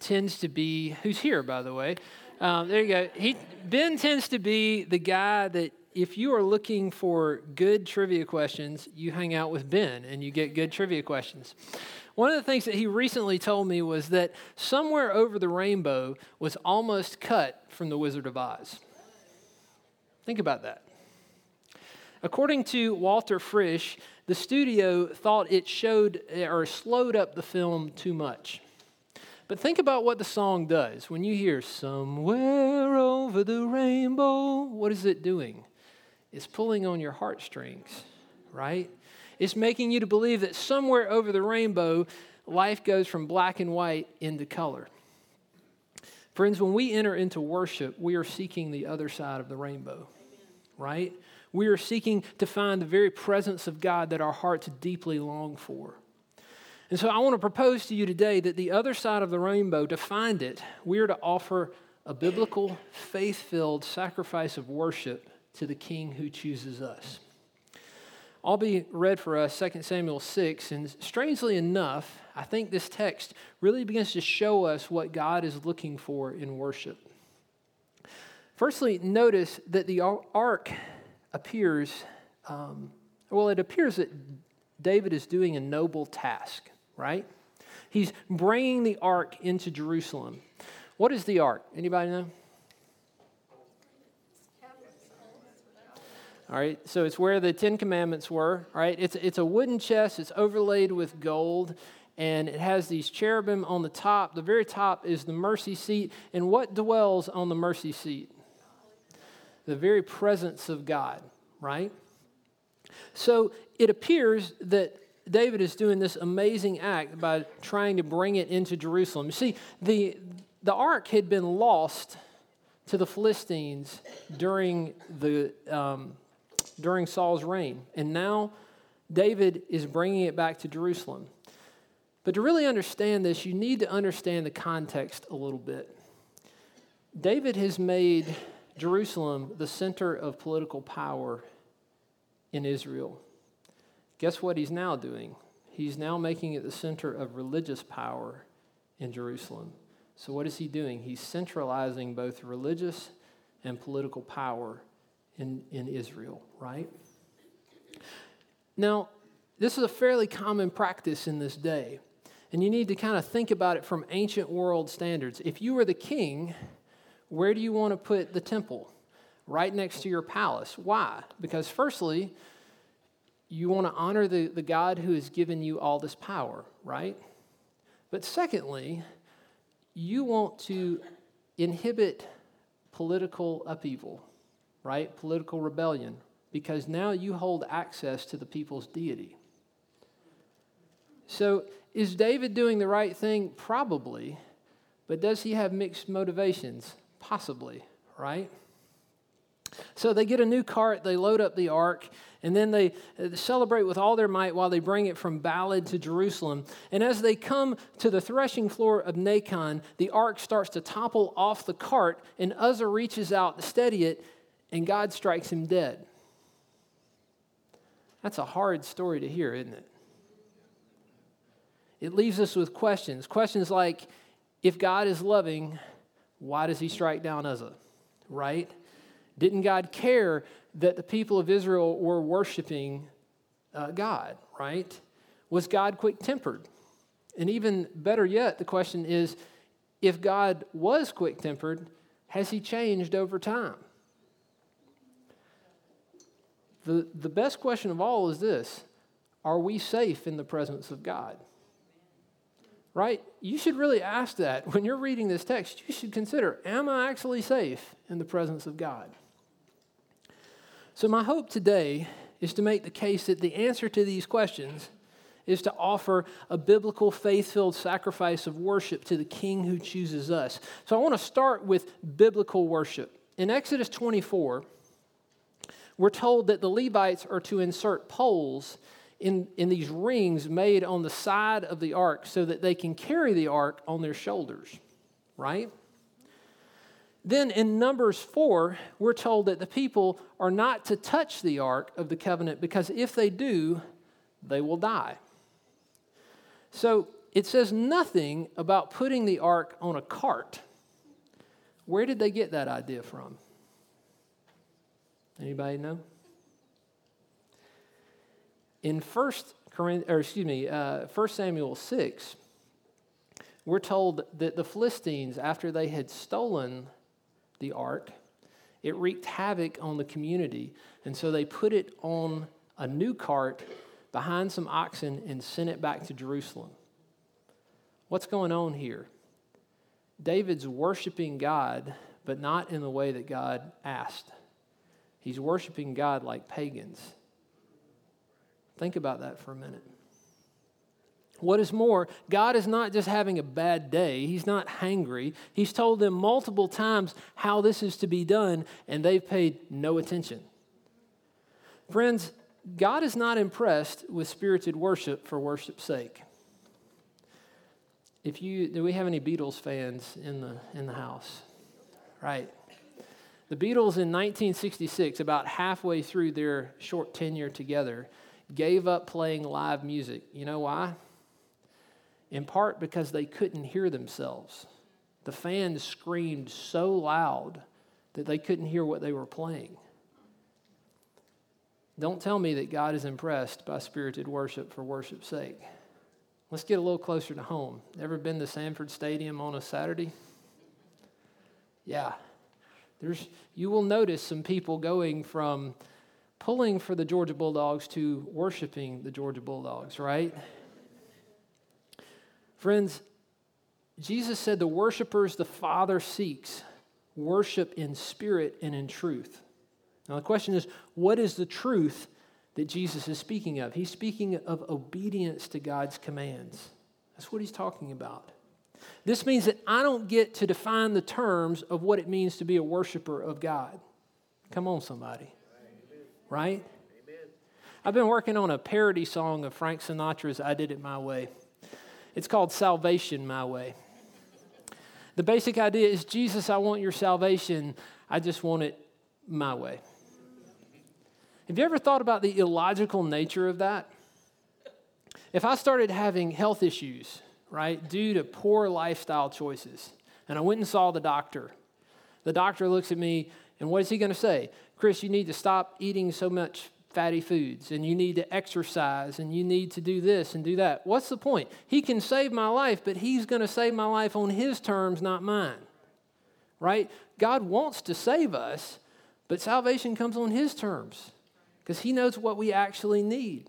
tends to be, who's here, by the way. Um, there you go. He, ben tends to be the guy that if you are looking for good trivia questions, you hang out with Ben and you get good trivia questions. One of the things that he recently told me was that somewhere over the rainbow was almost cut from the Wizard of Oz. Think about that. According to Walter Frisch, the studio thought it showed or slowed up the film too much. But think about what the song does. When you hear somewhere over the rainbow, what is it doing? It's pulling on your heartstrings, right? It's making you to believe that somewhere over the rainbow, life goes from black and white into color. Friends, when we enter into worship, we are seeking the other side of the rainbow, right? We are seeking to find the very presence of God that our hearts deeply long for. And so I want to propose to you today that the other side of the rainbow, to find it, we are to offer a biblical, faith filled sacrifice of worship to the King who chooses us. I'll be read for us 2 Samuel 6, and strangely enough, I think this text really begins to show us what God is looking for in worship. Firstly, notice that the ark appears, um, well, it appears that David is doing a noble task right? He's bringing the ark into Jerusalem. What is the ark? Anybody know? All right, so it's where the Ten Commandments were. Right, it's, it's a wooden chest, it's overlaid with gold, and it has these cherubim on the top. The very top is the mercy seat. And what dwells on the mercy seat? The very presence of God, right? So it appears that David is doing this amazing act by trying to bring it into Jerusalem. You see, the, the ark had been lost to the Philistines during, the, um, during Saul's reign, and now David is bringing it back to Jerusalem. But to really understand this, you need to understand the context a little bit. David has made Jerusalem the center of political power in Israel. Guess what he's now doing? He's now making it the center of religious power in Jerusalem. So, what is he doing? He's centralizing both religious and political power in, in Israel, right? Now, this is a fairly common practice in this day. And you need to kind of think about it from ancient world standards. If you were the king, where do you want to put the temple? Right next to your palace. Why? Because, firstly, you want to honor the, the God who has given you all this power, right? But secondly, you want to inhibit political upheaval, right? Political rebellion, because now you hold access to the people's deity. So, is David doing the right thing? Probably. But does he have mixed motivations? Possibly, right? So they get a new cart, they load up the ark, and then they uh, celebrate with all their might while they bring it from Baalah to Jerusalem. And as they come to the threshing floor of Nacon, the ark starts to topple off the cart, and Uzzah reaches out to steady it, and God strikes him dead. That's a hard story to hear, isn't it? It leaves us with questions. Questions like if God is loving, why does he strike down Uzzah? Right? Didn't God care that the people of Israel were worshiping uh, God, right? Was God quick tempered? And even better yet, the question is if God was quick tempered, has he changed over time? The, the best question of all is this Are we safe in the presence of God? Right? You should really ask that. When you're reading this text, you should consider Am I actually safe in the presence of God? So, my hope today is to make the case that the answer to these questions is to offer a biblical, faith filled sacrifice of worship to the King who chooses us. So I want to start with biblical worship. In Exodus 24, we're told that the Levites are to insert poles in, in these rings made on the side of the ark so that they can carry the ark on their shoulders, right? Then in Numbers 4, we're told that the people are not to touch the ark of the covenant because if they do, they will die. So it says nothing about putting the ark on a cart. Where did they get that idea from? Anybody know? In First excuse me, uh, 1 Samuel 6, we're told that the Philistines, after they had stolen the ark, it wreaked havoc on the community. And so they put it on a new cart behind some oxen and sent it back to Jerusalem. What's going on here? David's worshiping God, but not in the way that God asked. He's worshiping God like pagans. Think about that for a minute. What is more, God is not just having a bad day. He's not hangry. He's told them multiple times how this is to be done, and they've paid no attention. Friends, God is not impressed with spirited worship for worship's sake. If you do we have any Beatles fans in the in the house? Right. The Beatles in 1966, about halfway through their short tenure together, gave up playing live music. You know why? In part because they couldn't hear themselves. The fans screamed so loud that they couldn't hear what they were playing. Don't tell me that God is impressed by spirited worship for worship's sake. Let's get a little closer to home. Ever been to Sanford Stadium on a Saturday? Yeah. There's, you will notice some people going from pulling for the Georgia Bulldogs to worshiping the Georgia Bulldogs, right? Friends, Jesus said the worshipers the Father seeks worship in spirit and in truth. Now, the question is what is the truth that Jesus is speaking of? He's speaking of obedience to God's commands. That's what he's talking about. This means that I don't get to define the terms of what it means to be a worshiper of God. Come on, somebody. Right? I've been working on a parody song of Frank Sinatra's I Did It My Way. It's called Salvation My Way. The basic idea is Jesus, I want your salvation. I just want it my way. Have you ever thought about the illogical nature of that? If I started having health issues, right, due to poor lifestyle choices, and I went and saw the doctor, the doctor looks at me, and what is he going to say? Chris, you need to stop eating so much fatty foods and you need to exercise and you need to do this and do that. What's the point? He can save my life, but he's going to save my life on his terms, not mine. Right? God wants to save us, but salvation comes on his terms because he knows what we actually need.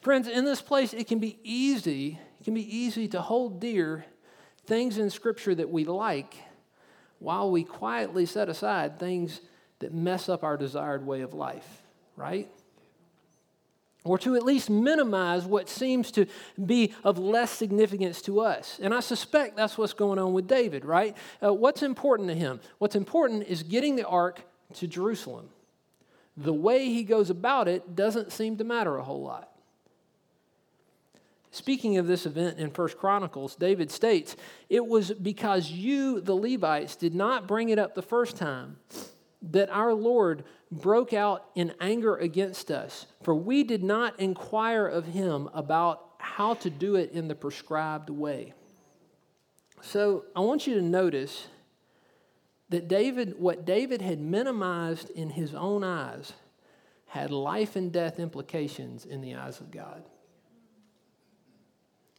Friends, in this place, it can be easy, it can be easy to hold dear things in Scripture that we like while we quietly set aside things that mess up our desired way of life right? Or to at least minimize what seems to be of less significance to us. And I suspect that's what's going on with David, right? Uh, what's important to him? What's important is getting the ark to Jerusalem. The way he goes about it doesn't seem to matter a whole lot. Speaking of this event in First Chronicles, David states, It was because you, the Levites, did not bring it up the first time that our Lord broke out in anger against us, for we did not inquire of him about how to do it in the prescribed way. So I want you to notice that David, what David had minimized in his own eyes, had life and death implications in the eyes of God.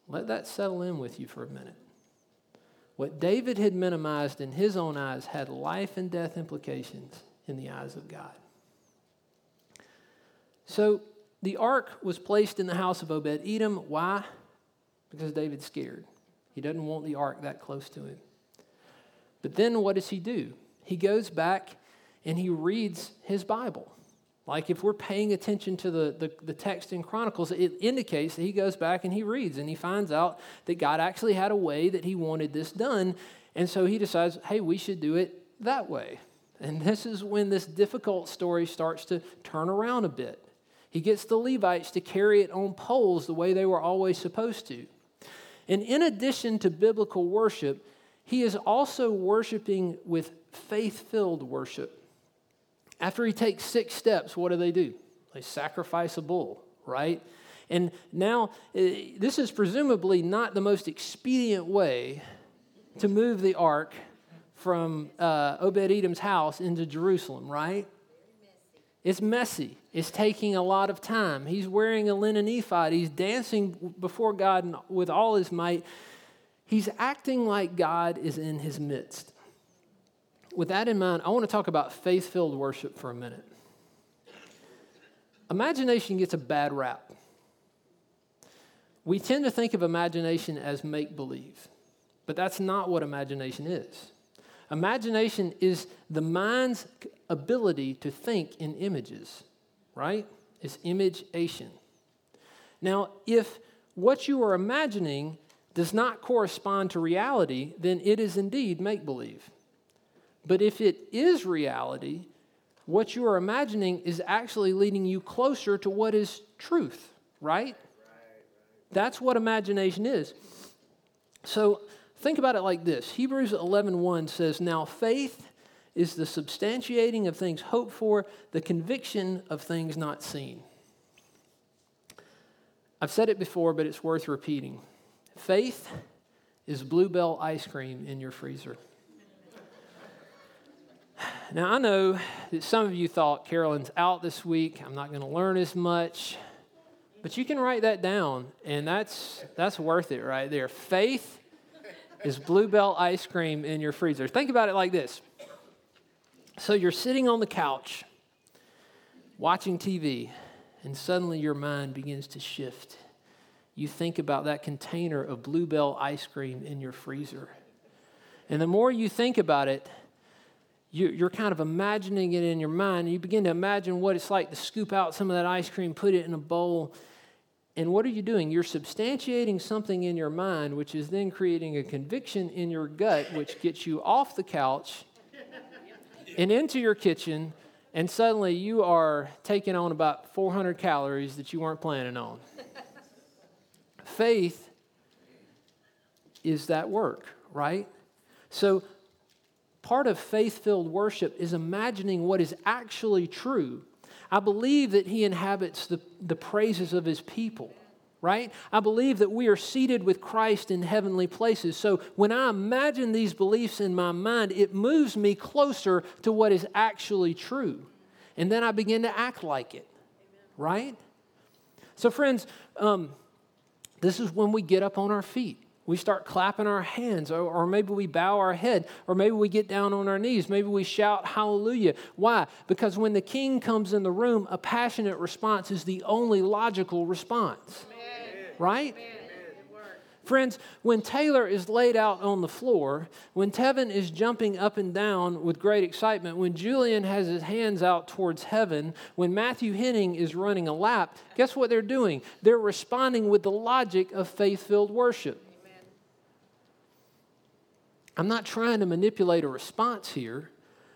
Let that settle in with you for a minute. What David had minimized in his own eyes had life and death implications in the eyes of God. So the ark was placed in the house of Obed Edom. Why? Because David's scared. He doesn't want the ark that close to him. But then what does he do? He goes back and he reads his Bible. Like if we're paying attention to the, the, the, text in Chronicles, it indicates that he goes back and he reads and he finds out that God actually had a way that he wanted this done. And so he decides, hey, we should do it that way. And this is when this difficult story starts to turn around a bit. He gets the Levites to carry it on poles the way they were always supposed to. And in addition to biblical worship, he is also worshiping with faith filled worship. After he takes six steps, what do they do? They sacrifice a bull, right? And now, eh, this is presumably not the most expedient way to move the ark from uh, Obed Edom's house into Jerusalem, right? It's messy. It's taking a lot of time. He's wearing a linen ephod. He's dancing before God with all his might. He's acting like God is in his midst with that in mind, I want to talk about faith filled worship for a minute. Imagination gets a bad rap. We tend to think of imagination as make believe, but that's not what imagination is. Imagination is the mind's ability to think in images, right? It's imageation. Now, if what you are imagining does not correspond to reality, then it is indeed make believe. But if it is reality, what you are imagining is actually leading you closer to what is truth, right? That's what imagination is. So think about it like this. Hebrews 11:1 says, "Now faith is the substantiating of things hoped for, the conviction of things not seen." I've said it before, but it's worth repeating. Faith is Blue Bell ice cream in your freezer. Now, I know that some of you thought Carolyn's out this week. I'm not going to learn as much. But you can write that down, and that's, that's worth it right there. Faith is Blue Bell ice cream in your freezer. Think about it like this. So you're sitting on the couch watching TV, and suddenly your mind begins to shift. You think about that container of Blue Bell ice cream in your freezer. And the more you think about it, you, are kind of imagining it in your mind. You begin to imagine what it's like to scoop out some of that ice cream, put it in a bowl. And what are you doing? You're substantiating something in your mind, which is then creating a conviction in your gut, which gets you off the couch and into your kitchen. And suddenly you are taking on about 400 calories that you weren't planning on. Faith is that work, right? So part of faith filled worship is imagining what is actually true. I believe that He inhabits the, the praises of His people, right? I believe that we are seated with Christ in heavenly places. So when I imagine these beliefs in my mind, it moves me closer to what is actually true. And then I begin to act like it, right? So, friends, um, this is when we get up on our feet we start clapping our hands, or, or, maybe we bow our head, or maybe we get down on our knees, maybe we shout hallelujah. Why? Because when the king comes in the room, a passionate response is the only logical response. Amen. Right? Amen. Friends, when Taylor is laid out on the floor, when Tevin is jumping up and down with great excitement, when Julian has his hands out towards heaven, when Matthew Henning is running a lap, guess what they're doing? They're responding with the logic of faith filled worship. I'm not trying to manipulate a response here.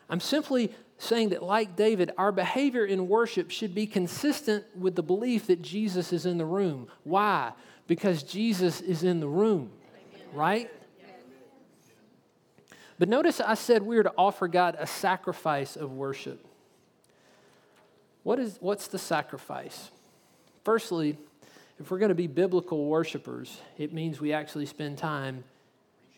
I'm simply saying that, like David, our behavior in worship should be consistent with the belief that Jesus is in the room. Why? Because Jesus is in the room, right? But notice I said we are to offer God a sacrifice of worship. What is, what's the sacrifice? Firstly, if we're going to be biblical worshipers, it means we actually spend time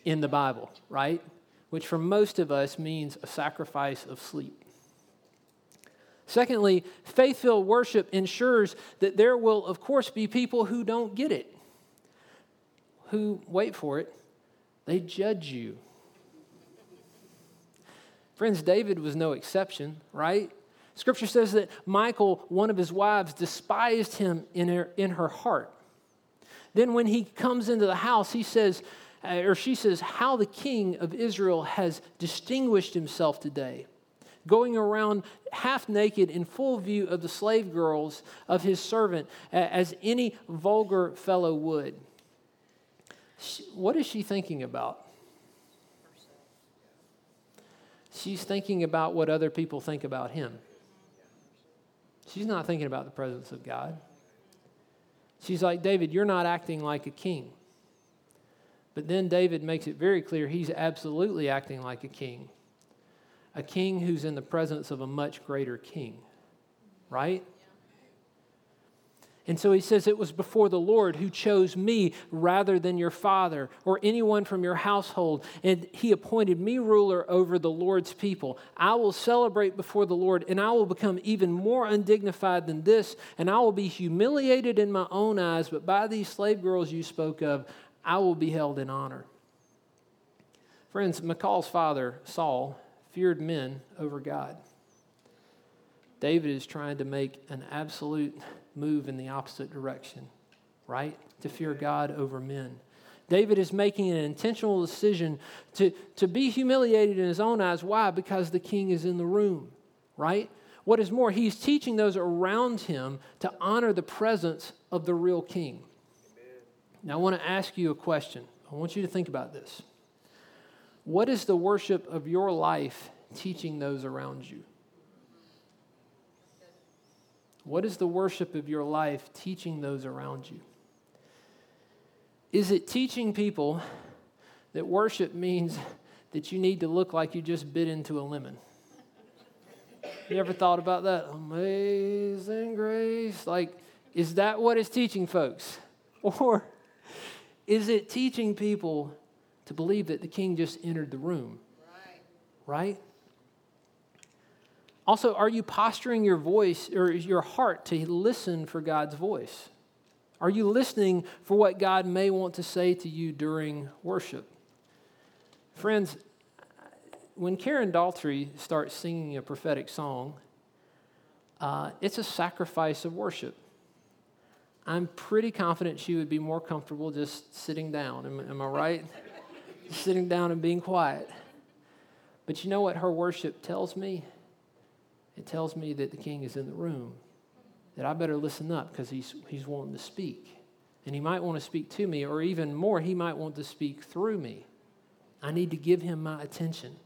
in the Bible, right? Which for most of us means a sacrifice of sleep. Secondly, faith filled worship ensures that there will, of course, be people who don't get it, who, wait for it, they judge you. Friends, David was no exception, right? Scripture says that Michal, one of his wives, despised him in her, in her heart. Then, when he comes into the house, he says, uh, or she says, how the king of Israel has distinguished himself today. going around half naked in full view of the slave girls of his servant, as any vulgar fellow would. What is she thinking about? She's thinking about what other people think about him. She's not thinking about the presence of God. She's like, David, you're not acting like a king. But then David makes it very clear he's absolutely acting like a king, a king who's in the presence of a much greater king, right? And so he says, It was before the Lord who chose me rather than your father or anyone from your household. And he appointed me ruler over the Lord's people. I will celebrate before the Lord, and I will become even more undignified than this, and I will be humiliated in my own eyes. But by these slave girls you spoke of, I will be held in honor. Friends, Michal's father, Saul, feared men over God. David is trying to make an absolute move in the opposite direction, right? To fear God over men. David is making an intentional decision to, to be humiliated in his own eyes. Why? Because the king is in the room, right? What is more, he's teaching those around him to honor the presence of the real king. Now, I want to ask you a question. I want you to think about this. What is the worship of your life teaching those around you? What is the worship of your life teaching those around you? Is it teaching people that worship means that you need to look like you just bit into a lemon? You ever thought about that? Amazing grace. Like, is that what it's teaching folks? Or is it teaching people to believe that the king just entered the room? Right? right? Also, are you posturing your voice or your heart to listen for God's voice? Are you listening for what God may want to say to you during worship? Friends, when Karen Daltrey starts singing a prophetic song, uh, it's a sacrifice of worship. I'm pretty confident she would be more comfortable just sitting down. Am, am I right? sitting down and being quiet. But you know what her worship tells me? It tells me that the king is in the room, that I better listen up because he's, he's wanting to speak. And he might want to speak to me, or even more, he might want to speak through me. I need to give him my attention.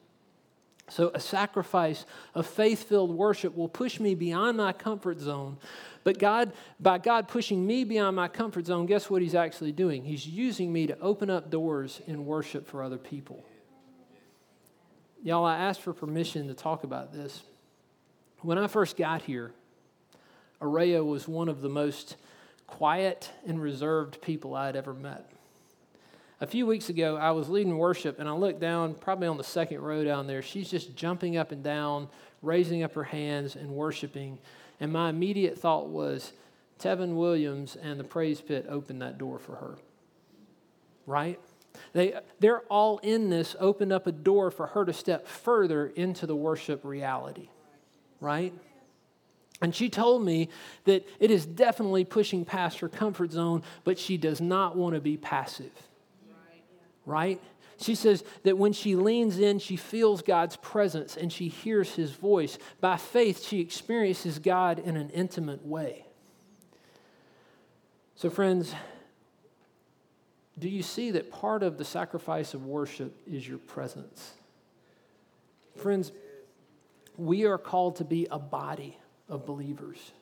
So, a sacrifice of faith filled worship will push me beyond my comfort zone. But God, by God pushing me beyond my comfort zone, guess what He's actually doing? He's using me to open up doors in worship for other people. Y'all, I asked for permission to talk about this. When I first got here, Araya was one of the most quiet and reserved people I had ever met. A few weeks ago, I was leading worship and I looked down, probably on the second row down there. She's just jumping up and down, raising up her hands and worshiping. And my immediate thought was, Tevin Williams and the Praise Pit opened that door for her. Right? They, they're all in this, opened up a door for her to step further into the worship reality right? And she told me that it is definitely pushing past her comfort zone, but she does not want to be passive. Right? She says that when she leans in, she feels God's presence and she hears his voice. By faith, she experiences God in an intimate way. So, friends, do you see that part of the sacrifice of worship is your presence? Friends, we are called to be a body of believers.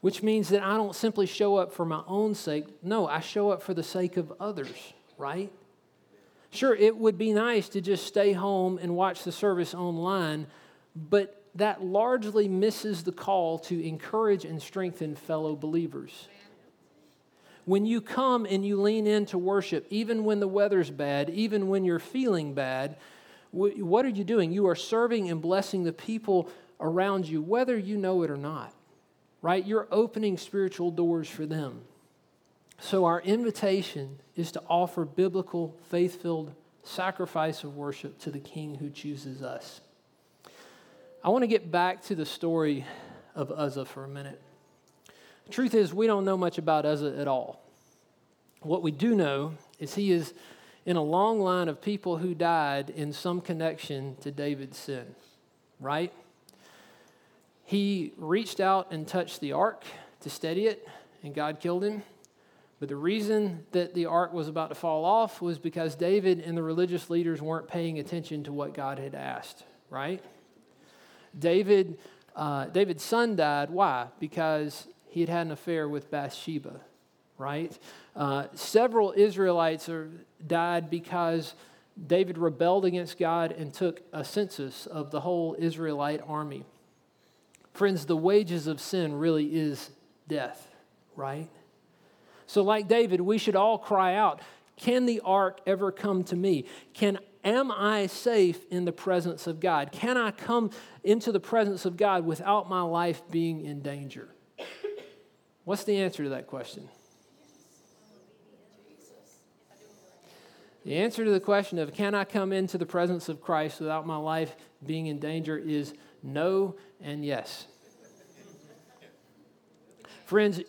Which means that I don't simply show up for my own sake. No, I show up for the sake of others, right? Sure, it would be nice to just stay home and watch the service online, but that largely misses the call to encourage and strengthen fellow believers. When you come and you lean into worship, even when the weather's bad, even when you're feeling bad, what are you doing? You are serving and blessing the people around you, whether you know it or not, right? You're opening spiritual doors for them. So, our invitation is to offer biblical, faith filled sacrifice of worship to the King who chooses us. I want to get back to the story of Uzzah for a minute. The truth is, we don't know much about Uzzah at all. What we do know is he is in a long line of people who died in some connection to David's sin. right? He reached out and touched the ark to steady it, and God killed him. But the reason that the ark was about to fall off was because David and the religious leaders weren't paying attention to what God had asked, right? David, uh, David's son died. Why? Because he had had an affair with Bathsheba, right? Uh, several Israelites are, died because David rebelled against God and took a census of the whole Israelite army. Friends, the wages of sin really is death, right? So, like David, we should all cry out Can the ark ever come to me? Can Am I safe in the presence of God? Can I come into the presence of God without my life being in danger? What's the answer to that question? The answer to the question of can I come into the presence of Christ without my life being in danger is no and yes. Friends,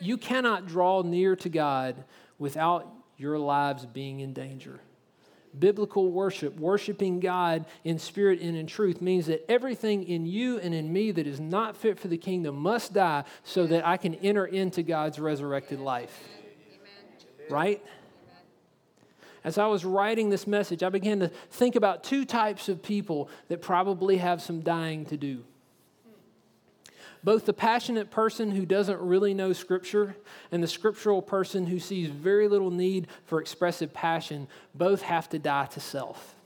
you cannot draw near to God without your lives being in danger. Biblical worship, worshiping God in spirit and in truth, means that everything in you and in me that is not fit for the kingdom must die so that I can enter into God's resurrected life. Amen. Right? As I was writing this message, I began to think about two types of people that probably have some dying to do both the passionate person who doesn't really know Scripture and the scriptural person who sees very little need for expressive passion both have to die to self.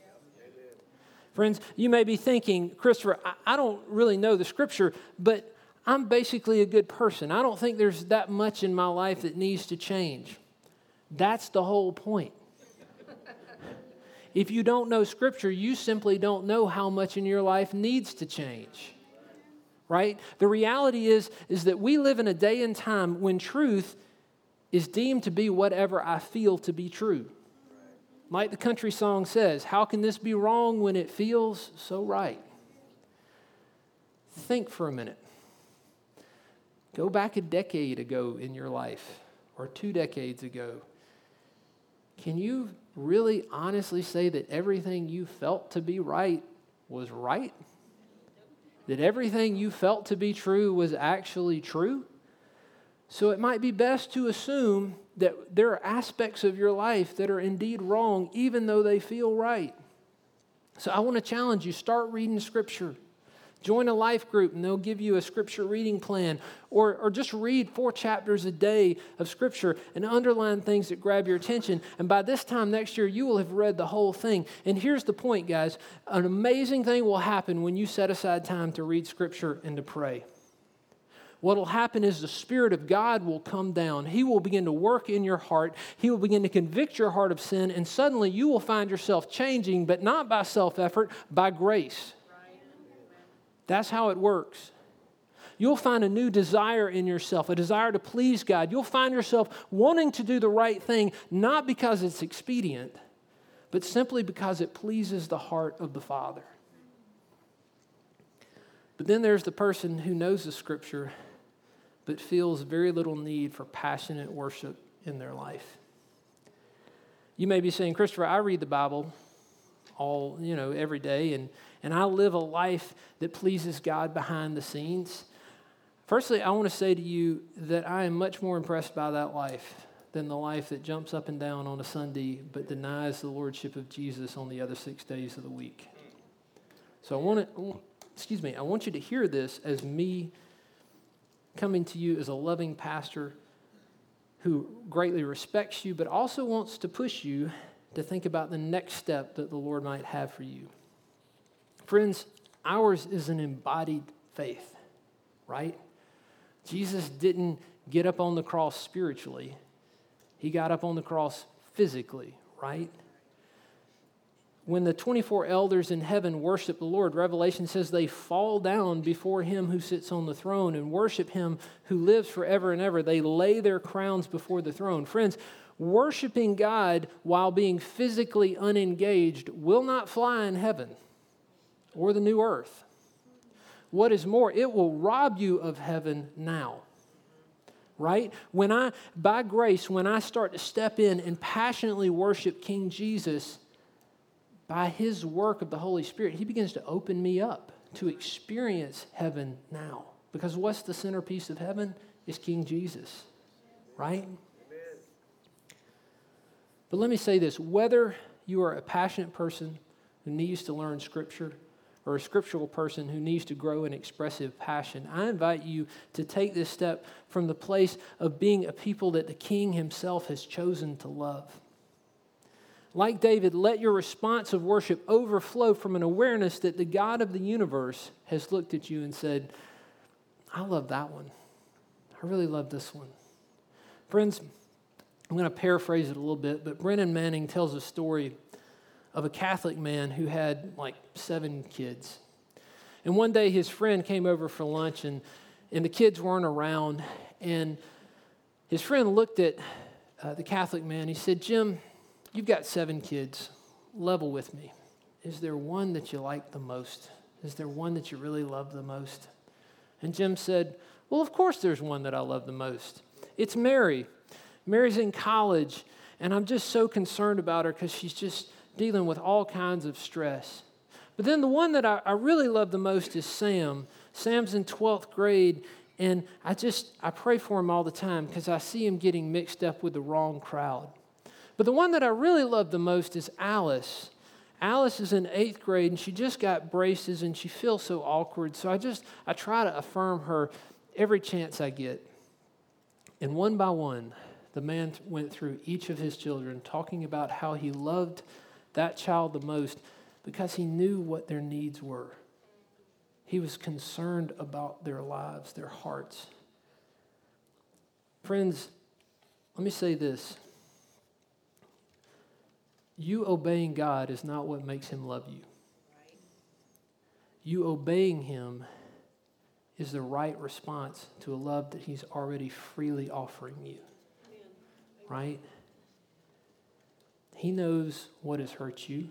Friends, you may be thinking, Christopher, I don't really know the Scripture, but I'm basically a good person. I don't think there's that much in my life that needs to change. That's the whole point. if you don't know Scripture, you simply don't know how much in your life needs to change right? The reality is, is that we live in a day and time when truth is deemed to be whatever I feel to be true. Like the country song says, how can this be wrong when it feels so right? Think for a minute. Go back a decade ago in your life, or two decades ago. Can you really honestly say that everything you felt to be right was right? That everything you felt to be true was actually true. So it might be best to assume that there are aspects of your life that are indeed wrong, even though they feel right. So I want to challenge you start reading Scripture. Join a life group and they'll give you a scripture reading plan. Or, or just read four chapters a day of scripture and underline things that grab your attention. And by this time next year, you will have read the whole thing. And here's the point, guys an amazing thing will happen when you set aside time to read scripture and to pray. What will happen is the Spirit of God will come down. He will begin to work in your heart. He will begin to convict your heart of sin, and suddenly you will find yourself changing, but not by self effort, by grace. That's how it works. You'll find a new desire in yourself, a desire to please God. You'll find yourself wanting to do the right thing, not because it's expedient, but simply because it pleases the heart of the Father. But then there's the person who knows the Scripture, but feels very little need for passionate worship in their life. You may be saying, Christopher, I read the Bible all, you know, every day, and and I live a life that pleases God behind the scenes, firstly, I want to say to you that I am much more impressed by that life than the life that jumps up and down on a Sunday but denies the lordship of Jesus on the other six days of the week. So I want to, excuse me, I want you to hear this as me coming to you as a loving pastor who greatly respects you, but also wants to push you to think about the next step that the Lord might have for you. Friends, ours is an embodied faith, right? Jesus didn't get up on the cross spiritually, he got up on the cross physically, right? When the 24 elders in heaven worship the Lord, Revelation says they fall down before him who sits on the throne and worship him who lives forever and ever. They lay their crowns before the throne. Friends, worshiping God while being physically unengaged will not fly in heaven or the new earth. What is more, it will rob you of heaven now. Right? When I, by grace, when I start to step in and passionately worship King Jesus, by his work of the Holy Spirit, he begins to open me up to experience heaven now. Because what's the centerpiece of heaven? Is King Jesus, right? But let me say this whether you are a passionate person who needs to learn Scripture or a scriptural person who needs to grow in expressive passion, I invite you to take this step from the place of being a people that the King himself has chosen to love. Like David, let your response of worship overflow from an awareness that the God of the universe has looked at you and said, I love that one. I really love this one. Friends, I'm going to paraphrase it a little bit, but Brennan Manning tells a story of a Catholic man who had like seven kids. And one day his friend came over for lunch, and, and the kids weren't around. And his friend looked at uh, the Catholic man. He said, Jim, you've got seven kids. Level with me. Is there one that you like the most? Is there one that you really love the most? And Jim said, Well, of course there's one that I love the most. It's Mary. Mary's in college, and I'm just so concerned about her because she's just dealing with all kinds of stress. But then the one that I, I really love the most is Sam. Sam's in 12th grade, and I just I pray for him all the time because I see him getting mixed up with the wrong crowd. But the one that I really love the most is Alice. Alice is in eighth grade and she just got braces and she feels so awkward. So I just I try to affirm her every chance I get. And one by one, the man went through each of his children, talking about how he loved that child the most because he knew what their needs were. He was concerned about their lives, their hearts. Friends, let me say this. You obeying God is not what makes him love you. You obeying him is the right response to a love that he's already freely offering you right? He knows what has hurt you.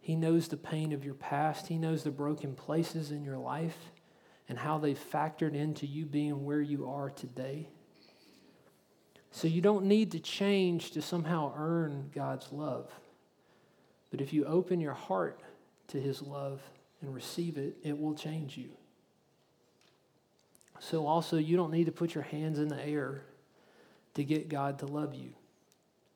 He knows the pain of your past. He knows the broken places in your life and how they've factored into you being where you are today. So you don't need to change to somehow earn God's love. But if you open your heart to His love and receive it, it will change you. So also, you don't need to put your hands in the air to get God to love you.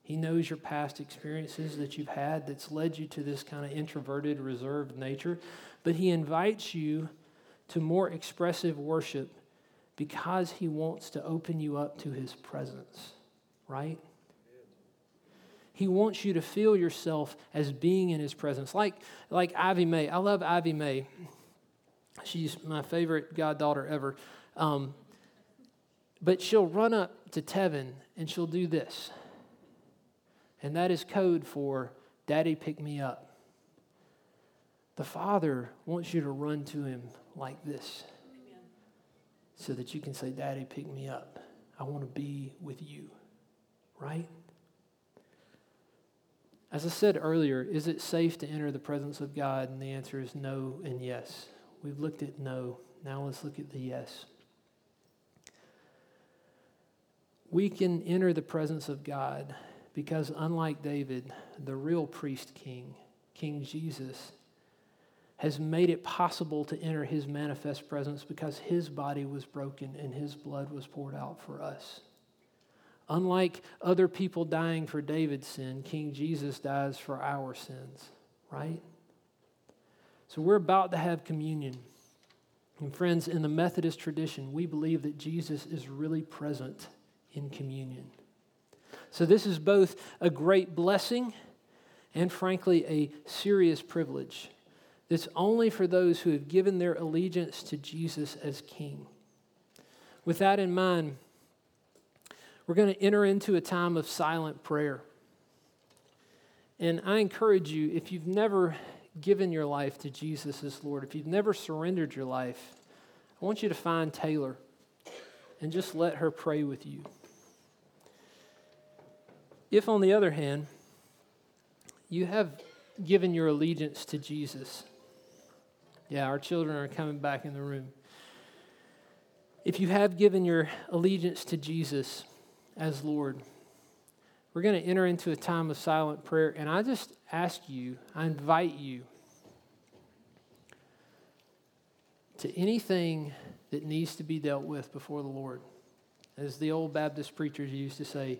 He knows your past experiences that you've had that's led you to this kind of introverted, reserved nature, but He invites you to more expressive worship because He wants to open you up to His presence, right? He wants you to feel yourself as being in His presence. Like, like Ivy May. I love Ivy May. She's my favorite goddaughter ever. Um, but she'll run up to Tevin and she'll do this. And that is code for Daddy, pick me up. The Father wants you to run to Him like this so that you can say, Daddy, pick me up. I want to be with you, right? As I said earlier, is it safe to enter the presence of God? And the answer is no and yes. We've looked at no. Now let's look at the yes we can enter the presence of God because, unlike David, the real priest king, King Jesus, has made it possible to enter his manifest presence because his body was broken and his blood was poured out for us. Unlike other people dying for David's sin, King Jesus dies for our sins, right? So we're about to have communion. And friends, in the Methodist tradition, we believe that Jesus is really present in communion. So, this is both a great blessing and, frankly, a serious privilege It's only for those who have given their allegiance to Jesus as King. With that in mind, we're going to enter into a time of silent prayer. And I encourage you, if you've never given your life to Jesus as Lord, if you've never surrendered your life, I want you to find Taylor and just let her pray with you. If, on the other hand, you have given your allegiance to Jesus, yeah, our children are coming back in the room. If you have given your allegiance to Jesus as Lord, we're going to enter into a time of silent prayer. And I just ask you, I invite you to anything that needs to be dealt with before the Lord. As the old Baptist preachers used to say,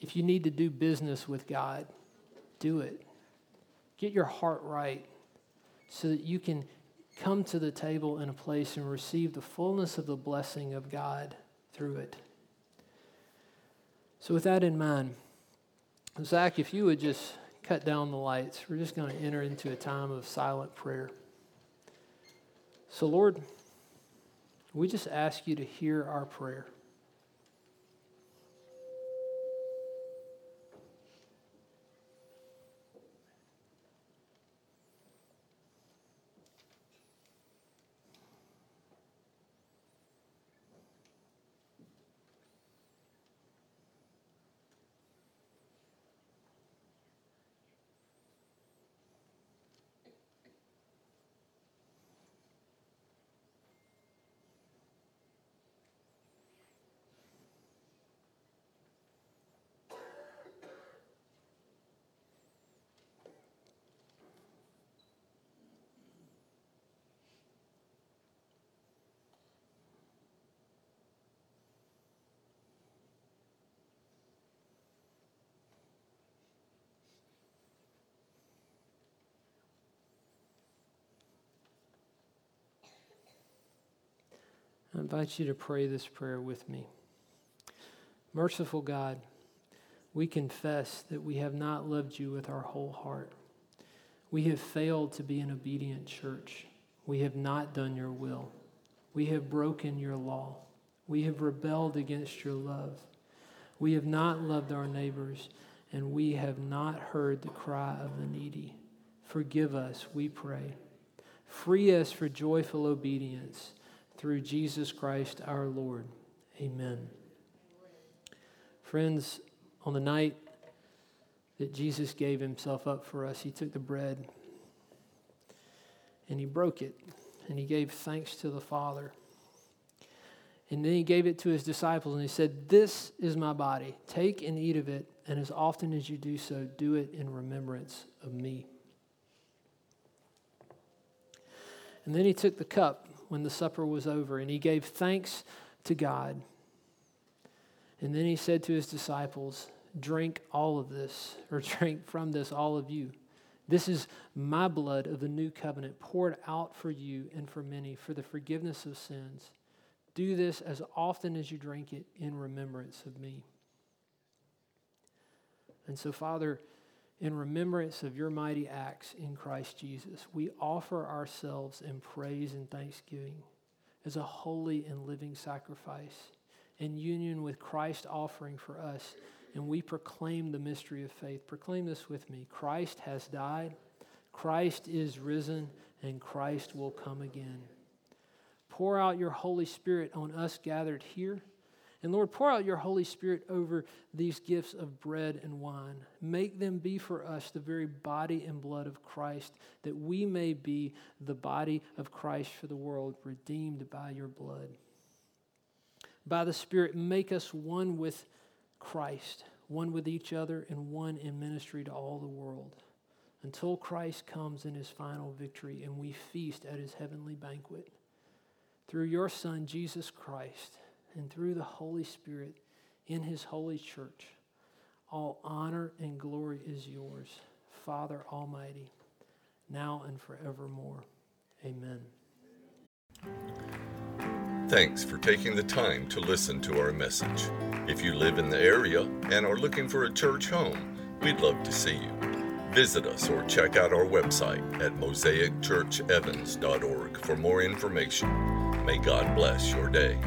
if you need to do business with God, do it. Get your heart right so that you can come to the table in a place and receive the fullness of the blessing of God through it. So, with that in mind, Zach, if you would just cut down the lights, we're just going to enter into a time of silent prayer. So, Lord, we just ask you to hear our prayer. I invite you to pray this prayer with me. Merciful God, we confess that we have not loved you with our whole heart. We have failed to be an obedient church. We have not done your will. We have broken your law. We have rebelled against your love. We have not loved our neighbors, and we have not heard the cry of the needy. Forgive us, we pray. Free us for joyful obedience through Jesus Christ our Lord. Amen. Friends, on the night that Jesus gave himself up for us, he took the bread and he broke it and he gave thanks to the Father. And then he gave it to his disciples and he said, This is my body. Take and eat of it, and as often as you do so, do it in remembrance of me. And then he took the cup when the supper was over, and he gave thanks to God. And then he said to his disciples, Drink all of this, or drink from this, all of you. This is my blood of the new covenant poured out for you and for many for the forgiveness of sins. Do this as often as you drink it in remembrance of me. And so, Father, in remembrance of your mighty acts in Christ Jesus, we offer ourselves in praise and thanksgiving as a holy and living sacrifice in union with Christ offering for us. And we proclaim the mystery of faith. Proclaim this with me Christ has died, Christ is risen, and Christ will come again. Pour out your Holy Spirit on us gathered here and Lord, pour out your Holy Spirit over these gifts of bread and wine. Make them be for us the very body and blood of Christ, that we may be the body of Christ for the world, redeemed by your blood. By the Spirit, make us one with Christ, one with each other, and one in ministry to all the world, until Christ comes in his final victory and we feast at his heavenly banquet. Through your Son, Jesus Christ and through the Holy Spirit in his holy church. All honor and glory is yours, Father Almighty, now and forevermore. Amen. Thanks for taking the time to listen to our message. If you live in the area and are looking for a church home, we'd love to see you. Visit us or check out our website at mosaicchurchevans.org for more information. May God bless your day.